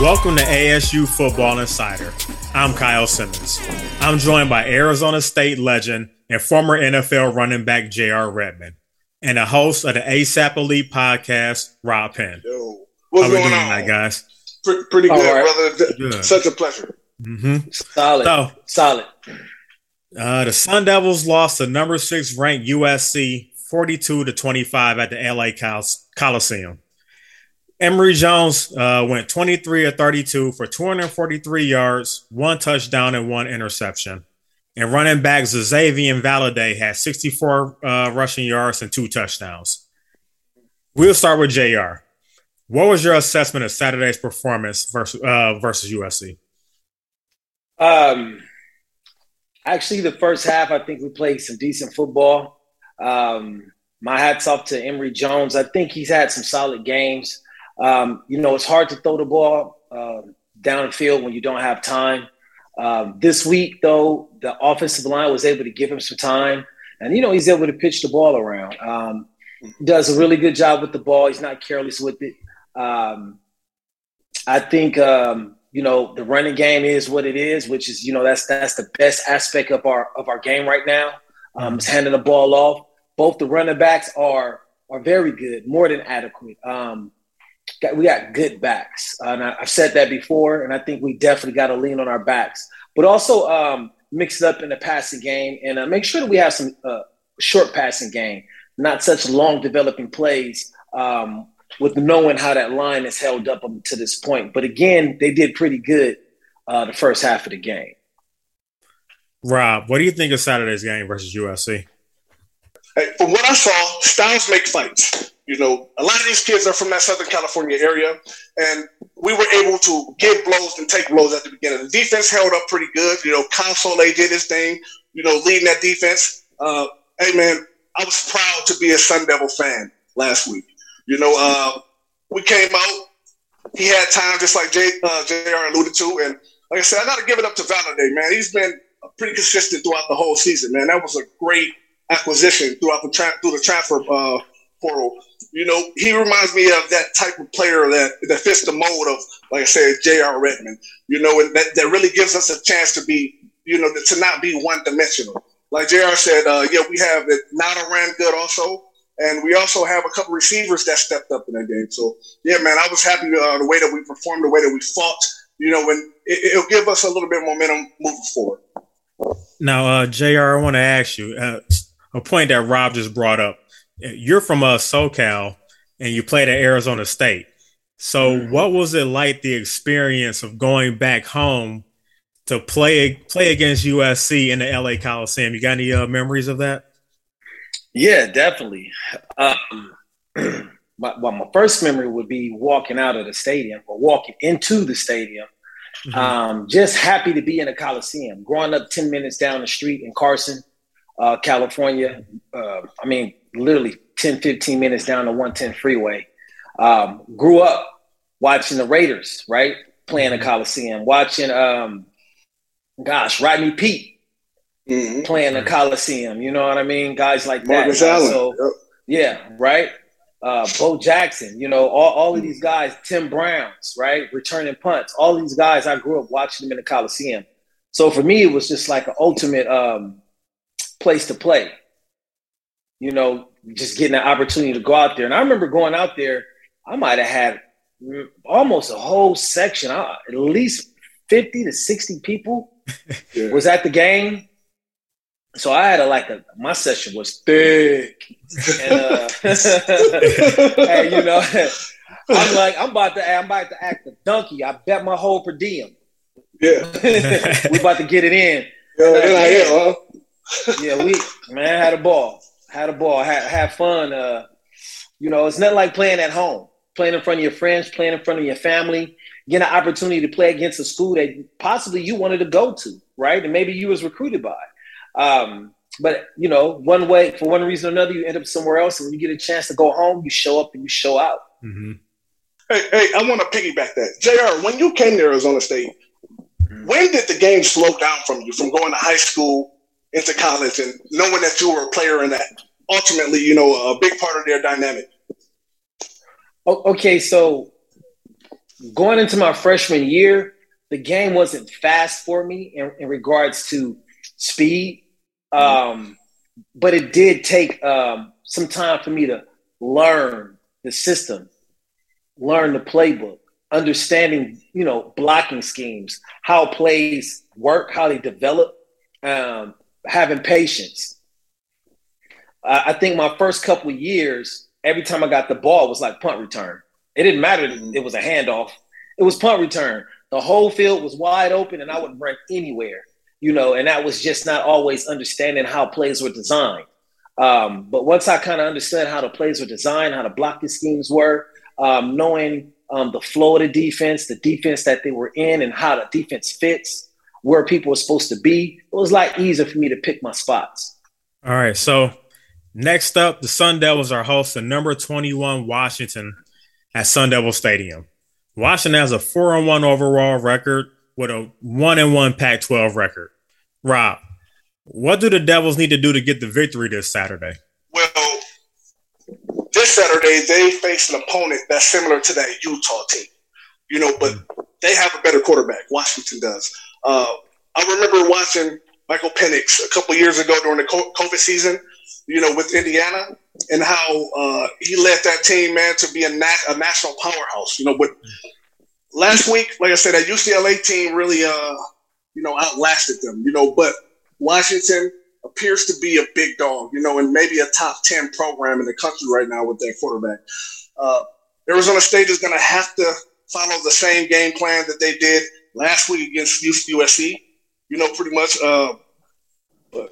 Welcome to ASU Football Insider. I'm Kyle Simmons. I'm joined by Arizona State legend and former NFL running back J.R. Redmond and the host of the ASAP Elite podcast, Rob Penn. Yo, what's How we going doing on, tonight, guys? Pre- pretty good, All right. brother. Good. Such a pleasure. hmm Solid. So, Solid. uh, the Sun Devils lost to number six ranked USC 42 to 25 at the LA Col- Coliseum. Emory Jones uh, went 23 of 32 for 243 yards, one touchdown, and one interception. And running back Xavier Valladay had 64 uh, rushing yards and two touchdowns. We'll start with JR. What was your assessment of Saturday's performance versus uh, versus USC? Um, actually, the first half, I think we played some decent football. Um, my hats off to Emory Jones. I think he's had some solid games. Um, you know, it's hard to throw the ball uh, downfield when you don't have time. Um, this week, though, the offensive line was able to give him some time, and you know he's able to pitch the ball around. Um, does a really good job with the ball. He's not careless with it. Um, I think um, you know the running game is what it is, which is you know that's that's the best aspect of our of our game right now. Um, is handing the ball off. Both the running backs are are very good, more than adequate. Um, got, we got good backs, uh, and I, I've said that before, and I think we definitely got to lean on our backs, but also um, mix it up in the passing game and uh, make sure that we have some uh, short passing game, not such long developing plays. Um, with knowing how that line is held up up to this point. But again, they did pretty good uh, the first half of the game. Rob, what do you think of Saturday's game versus USC? Hey, from what I saw, styles make fights. You know, a lot of these kids are from that Southern California area, and we were able to give blows and take blows at the beginning. The defense held up pretty good. You know, Console did his thing. You know, leading that defense. Uh, hey man, I was proud to be a Sun Devil fan last week. You know, uh, we came out. He had time, just like J, uh, JR alluded to. And like I said, I got to give it up to Valladay, man. He's been pretty consistent throughout the whole season, man. That was a great acquisition throughout the tra- through the transfer uh, portal. You know, he reminds me of that type of player that, that fits the mold of, like I said, J.R. Redmond. You know, and that, that really gives us a chance to be, you know, to not be one dimensional. Like J.R. said, uh, yeah, we have it. Nana ran good also. And we also have a couple receivers that stepped up in that game. So, yeah, man, I was happy uh, the way that we performed, the way that we fought. You know, when it, will give us a little bit of momentum moving forward. Now, uh, Jr., I want to ask you uh, a point that Rob just brought up. You're from uh, SoCal, and you played at Arizona State. So, what was it like the experience of going back home to play play against USC in the LA Coliseum? You got any uh, memories of that? Yeah, definitely. Um, my, well, my first memory would be walking out of the stadium or walking into the stadium. Mm-hmm. Um, just happy to be in a Coliseum. Growing up 10 minutes down the street in Carson, uh, California, uh, I mean, literally 10, 15 minutes down the 110 freeway. Um, grew up watching the Raiders, right? Playing the Coliseum, watching, um, gosh, Rodney Peete mm-hmm. playing the Coliseum. You know what I mean? Guys like Marcus that. Allen. So, yep. yeah, right. Uh, Bo Jackson, you know, all, all of these guys, Tim Browns, right? Returning punts. All these guys, I grew up watching them in the Coliseum. So for me, it was just like an ultimate um, place to play. You know, just getting an opportunity to go out there. And I remember going out there, I might have had almost a whole section, uh, at least 50 to 60 people yeah. was at the game. So I had a like a my session was thick, and uh, hey, you know, I'm like I'm about to I'm about to act a donkey. I bet my whole per diem. Yeah, we about to get it in. Yeah, uh, yeah, huh? yeah, we man had a ball, had a ball, had had fun. Uh, you know, it's not like playing at home, playing in front of your friends, playing in front of your family, getting an opportunity to play against a school that possibly you wanted to go to, right? And maybe you was recruited by. Um, but you know, one way for one reason or another, you end up somewhere else, and when you get a chance to go home, you show up and you show out. Mm-hmm. Hey, hey, I want to piggyback that, Jr. When you came to Arizona State, when did the game slow down from you from going to high school into college and knowing that you were a player and that ultimately, you know, a big part of their dynamic? Okay, so going into my freshman year, the game wasn't fast for me in, in regards to speed. Um, but it did take um, some time for me to learn the system, learn the playbook, understanding, you know, blocking schemes, how plays work, how they develop, um, having patience. I think my first couple years, every time I got the ball was like punt return. It didn't matter it was a handoff. It was punt return. The whole field was wide open and I would run anywhere, you know, and that was just not always understanding how plays were designed. Um, but once I kind of understood how the plays were designed, how the blocking schemes were, um, knowing um, the flow of the defense, the defense that they were in, and how the defense fits, where people were supposed to be, it was like easier for me to pick my spots. All right. So next up, the Sun Devils are hosting number 21 Washington at Sun Devil Stadium. Washington has a four and one overall record with a one and one Pac 12 record. Rob, what do the Devils need to do to get the victory this Saturday? Well, this Saturday they face an opponent that's similar to that Utah team, you know, but mm-hmm. they have a better quarterback. Washington does. Uh, I remember watching Michael Penix a couple years ago during the COVID season, you know, with Indiana, and how uh, he led that team, man, to be a, a national powerhouse. You know, but last week, like I said, that UCLA team really, uh, you know, outlasted them. You know, but Washington appears to be a big dog. You know, and maybe a top ten program in the country right now with that quarterback. Uh, Arizona State is going to have to follow the same game plan that they did last week against USC. You know, pretty much. Uh, but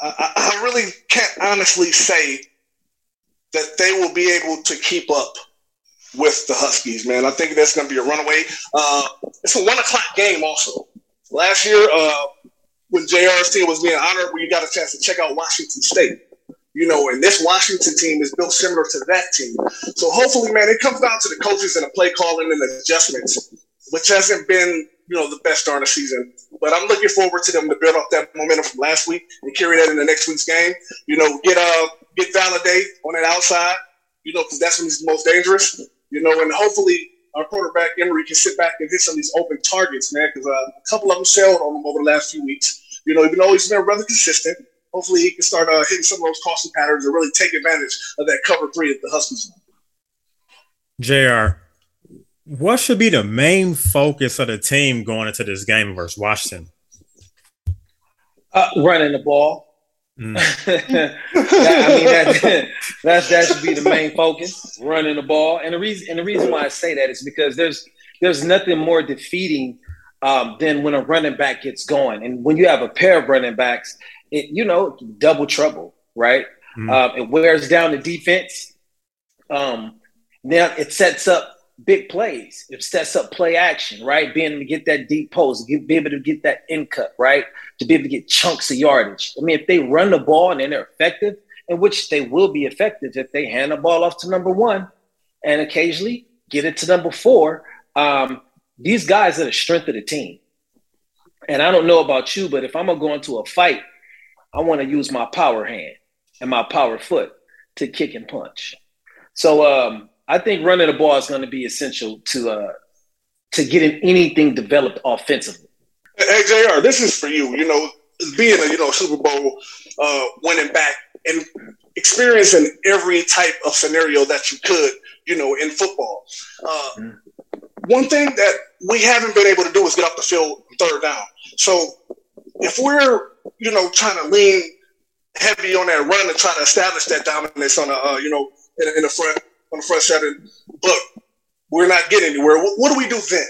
I, I really can't honestly say that they will be able to keep up with the Huskies, man. I think that's going to be a runaway. Uh, it's a one o'clock game also. Last year, uh, when JR's team was being honored, we got a chance to check out Washington State. You know, and this Washington team is built similar to that team. So hopefully, man, it comes down to the coaches and the play calling and the adjustments, which hasn't been, you know, the best start of the season. But I'm looking forward to them to build off that momentum from last week and carry that in the next week's game. You know, get uh get Valladay on that outside, you know, because that's when he's most dangerous, you know, and hopefully our quarterback Emory can sit back and hit some of these open targets, man, because uh, a couple of them sailed on him over the last few weeks. You know, even though he's been rather consistent, hopefully he can start uh, hitting some of those costly patterns and really take advantage of that cover three at the Huskies. Jr. What should be the main focus of the team going into this game versus Washington? Uh, running the ball. Mm. that, I mean, that, that that should be the main focus, running the ball. And the reason and the reason why I say that is because there's there's nothing more defeating um, than when a running back gets going. And when you have a pair of running backs, it you know double trouble, right? Mm. Um, it wears down the defense. Um, now it sets up big plays. It sets up play action, right? Being able to get that deep post, get, be able to get that in cut, right? To be able to get chunks of yardage. I mean, if they run the ball and they're effective, in which they will be effective if they hand the ball off to number one and occasionally get it to number four. Um, these guys are the strength of the team. And I don't know about you, but if I'm gonna go into a fight, I want to use my power hand and my power foot to kick and punch. So um, I think running the ball is going to be essential to uh, to getting anything developed offensively. Hey Jr., this is for you. You know, being a you know Super Bowl uh, winning back and experiencing every type of scenario that you could, you know, in football. Uh, mm. One thing that we haven't been able to do is get off the field third down. So if we're you know trying to lean heavy on that run and try to establish that dominance on the uh, you know in, in the front on the front seven, but we're not getting anywhere. What, what do we do then?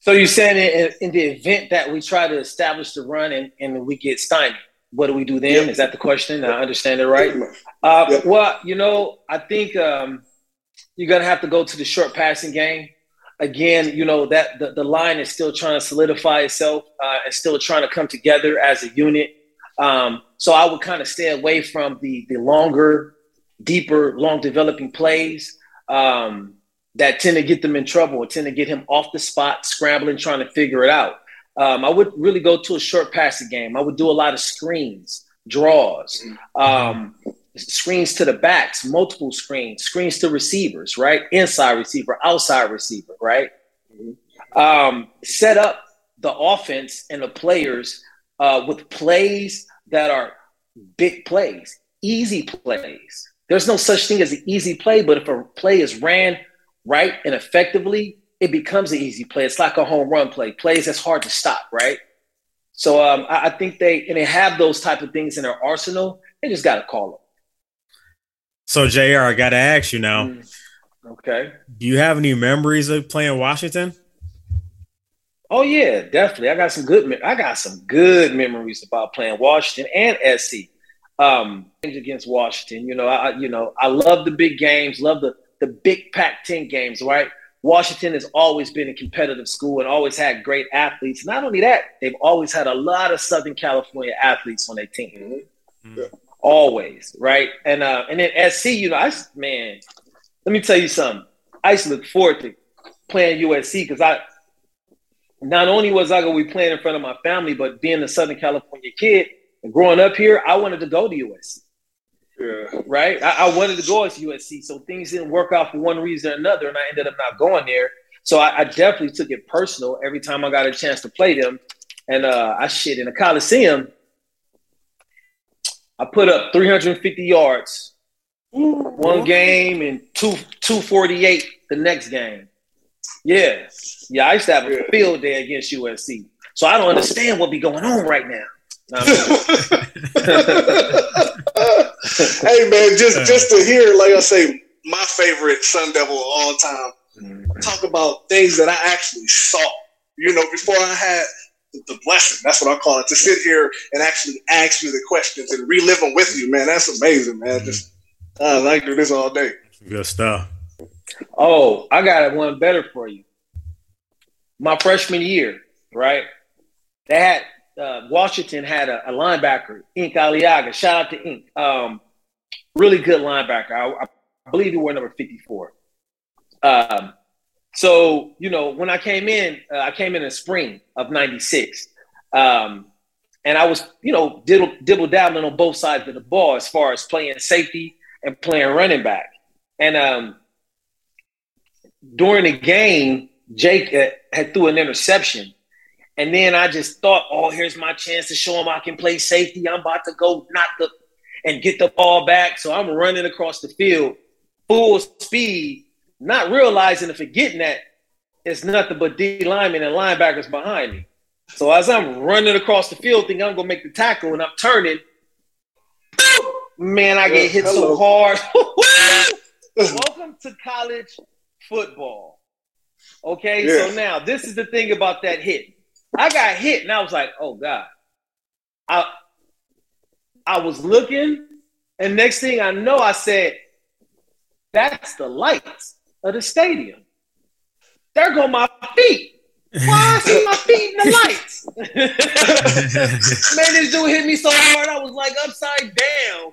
So you're saying in, in, the event that we try to establish the run and, and we get stymied, what do we do then? Yep. Is that the question? I understand it right. Uh, yep. Well, you know, I think um, you're gonna have to go to the short passing game. Again, you know that the, the line is still trying to solidify itself uh, and still trying to come together as a unit. Um, so I would kind of stay away from the the longer deeper, long developing plays um, that tend to get them in trouble tend to get him off the spot, scrambling, trying to figure it out. Um, I would really go to a short passing game. I would do a lot of screens, draws, um, screens to the backs, multiple screens, screens to receivers, right? Inside receiver, outside receiver, right? Um, set up the offense and the players uh, with plays that are big plays, easy plays. There's no such thing as an easy play, but if a play is ran right and effectively, it becomes an easy play. It's like a home run play. Plays that's hard to stop, right? So um, I, I, think they and they have those type of things in their arsenal. They just got to call them. So Jr., I got to ask you now. Mm, okay. Do you have any memories of playing Washington? Oh yeah, definitely. I got some good. I got some good memories about playing Washington and SC. Um, against Washington, you know, I you know I love the big games, love the the big Pac-10 games, right? Washington has always been a competitive school and always had great athletes. Not only that, they've always had a lot of Southern California athletes on their team. Mm-hmm. Always, right? And uh, and then SC, you know, I man, let me tell you something. I used to look forward to playing USC because I not only was I going to be playing in front of my family, but being a Southern California kid and growing up here, I wanted to go to USC. Yeah. Right? I, I, wanted to go to USC. So things didn't work out for one reason or another, and I ended up not going there. So I, I definitely took it personal every time I got a chance to play them. And uh, I shit in the Coliseum. I put up 350 yards one game and two 248 the next game. Yeah. Yeah, I used to have a field day against USC. So I don't understand what be going on right now. hey man, just just to hear, like I say, my favorite Sun Devil of all time, mm-hmm. talk about things that I actually saw. You know, before I had the, the blessing, that's what I call it, to sit here and actually ask you the questions and relive them with you, man. That's amazing, man. Mm-hmm. Just uh, I do this all day. Good stuff. Oh, I got one better for you. My freshman year, right? They had uh, Washington had a, a, linebacker, Ink Aleaga. Shout out to Ink. Um, really good linebacker. I, I, believe he wore number 54. Um, so, you know, when I came in, uh, I came in in spring of 96. Um, and I was, you know, dibble, dibble dabbling on both sides of the ball as far as playing safety and playing running back. And um, during the game, Jake uh, had threw an interception. And then I just thought, oh, here's my chance to show him I can play safety. I'm about to go knock the and get the ball back. So I'm running across the field full speed, not realizing and forgetting that it's nothing but D linemen and linebackers behind me. So as I'm running across the field, thinking I'm gonna make the tackle, and I'm turning, man, I get hit so hard. Welcome to college football. Okay, yeah. so now this is the thing about that hit. I got hit and I was like, oh God. I I was looking, and next thing I know, I said, that's the lights of the stadium. There go my feet. Why I see my feet in the lights? Man, this dude hit me so hard, I was like upside down,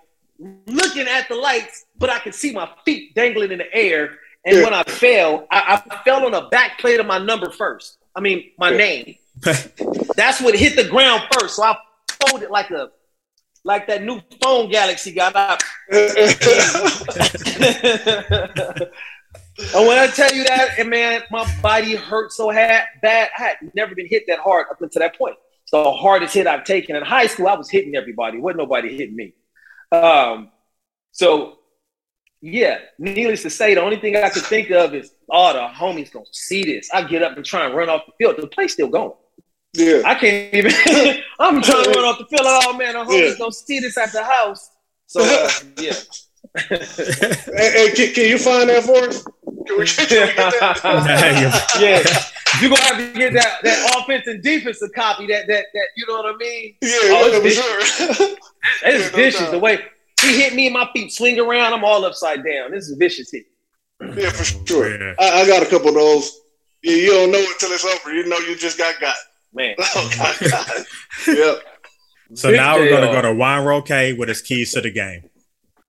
looking at the lights, but I could see my feet dangling in the air. And when I fell, I, I, fell on the back plate of my number first. I mean, my name. That's what hit the ground first. So I folded like a like that new phone Galaxy got up. and when I tell you that, and man, my body hurt so bad. I had never been hit that hard up until that point. It's the hardest hit I've taken in high school. I was hitting everybody. wasn't nobody hitting me. Um, so yeah, needless to say, the only thing I could think of is, oh, the homies gonna see this. I get up and try and run off the field. The play's still going. Yeah. I can't even. I'm trying to run off the field. Oh man, the homies yeah. gonna see this at the house. So uh, yeah. hey, hey can, can, you find that for us? Can we, can we that? yeah. You're gonna have to get that, that offense and defense to copy. That that that you know what I mean? Yeah, oh, yeah, for sure. It's yeah, vicious. No the way he hit me and my feet swing around, I'm all upside down. This is vicious hit. Yeah, for sure. Yeah. I, I, got a couple of those. You, you don't know it until it's over. You know you just got got. Man. Oh, God, God. yep. So Big now we're going to go to Juan Roque with his keys to the game.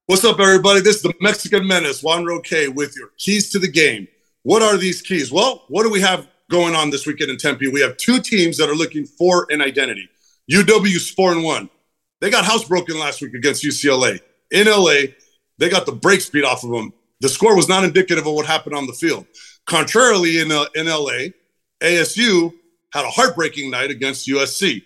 What's up, everybody? This is the Mexican Menace, Juan Roque, with your keys to the game. What are these keys? Well, what do we have going on this weekend in Tempe? We have two teams that are looking for an identity. UW's four and one. They got housebroken last week against UCLA. in LA. They got the brakes beat off of them. The score was not indicative of what happened on the field. Contrarily, in, uh, in LA, ASU had a heartbreaking night against USC.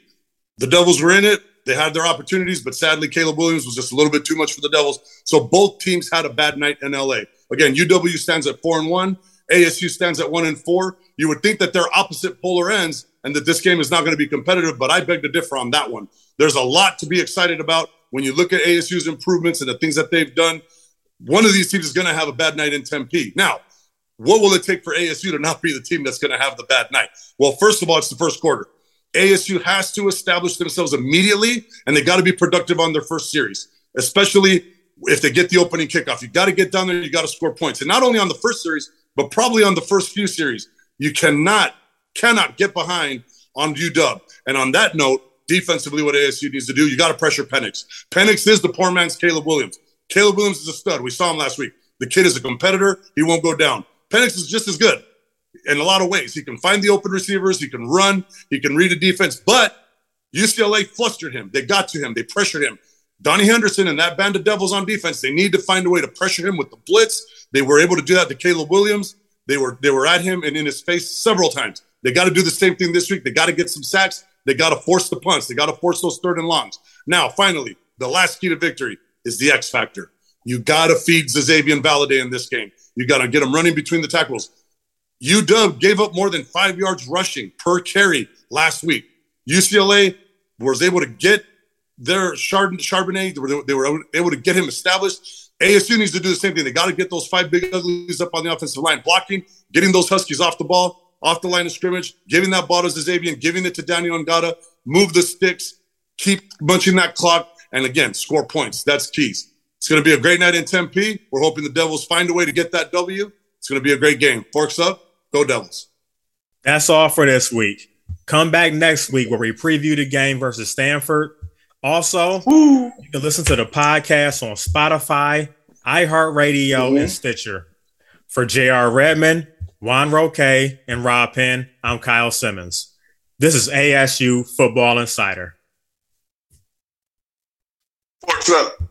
The Devils were in it. They had their opportunities, but sadly, Caleb Williams was just a little bit too much for the Devils. So both teams had a bad night in LA. Again, UW stands at four and one. ASU stands at one and four. You would think that they're opposite polar ends and that this game is not going to be competitive, but I beg to differ on that one. There's a lot to be excited about when you look at ASU's improvements and the things that they've done. One of these teams is going to have a bad night in Tempe. Now, what will it take for ASU to not be the team that's going to have the bad night? Well, first of all, it's the first quarter. ASU has to establish themselves immediately, and they got to be productive on their first series, especially if they get the opening kickoff. You got to get down there, you got to score points. And not only on the first series, but probably on the first few series. You cannot, cannot get behind on UW. And on that note, defensively, what ASU needs to do, you got to pressure Penix. Penix is the poor man's Caleb Williams. Caleb Williams is a stud. We saw him last week. The kid is a competitor. He won't go down. Penix is just as good in a lot of ways. He can find the open receivers. He can run. He can read a defense. But UCLA flustered him. They got to him. They pressured him. Donnie Henderson and that band of devils on defense, they need to find a way to pressure him with the blitz. They were able to do that to Caleb Williams. They were they were at him and in his face several times. They got to do the same thing this week. They got to get some sacks. They got to force the punts. They got to force those third and longs. Now, finally, the last key to victory is the X factor. You got to feed Xazavian Valladay in this game. You got to get him running between the tackles. UW gave up more than five yards rushing per carry last week. UCLA was able to get their Charbonnet, they were, they were able to get him established. ASU needs to do the same thing. They got to get those five big uglies up on the offensive line, blocking, getting those Huskies off the ball, off the line of scrimmage, giving that ball to Xavier, giving it to Danny Ngata, move the sticks, keep bunching that clock, and again, score points. That's keys. It's going to be a great night in Tempe. We're hoping the Devils find a way to get that W. It's going to be a great game. Forks up. Go Devils. That's all for this week. Come back next week where we preview the game versus Stanford. Also, Woo. you can listen to the podcast on Spotify, iHeartRadio, mm-hmm. and Stitcher. For JR Redmond, Juan Roque, and Rob Penn, I'm Kyle Simmons. This is ASU Football Insider. Forks up.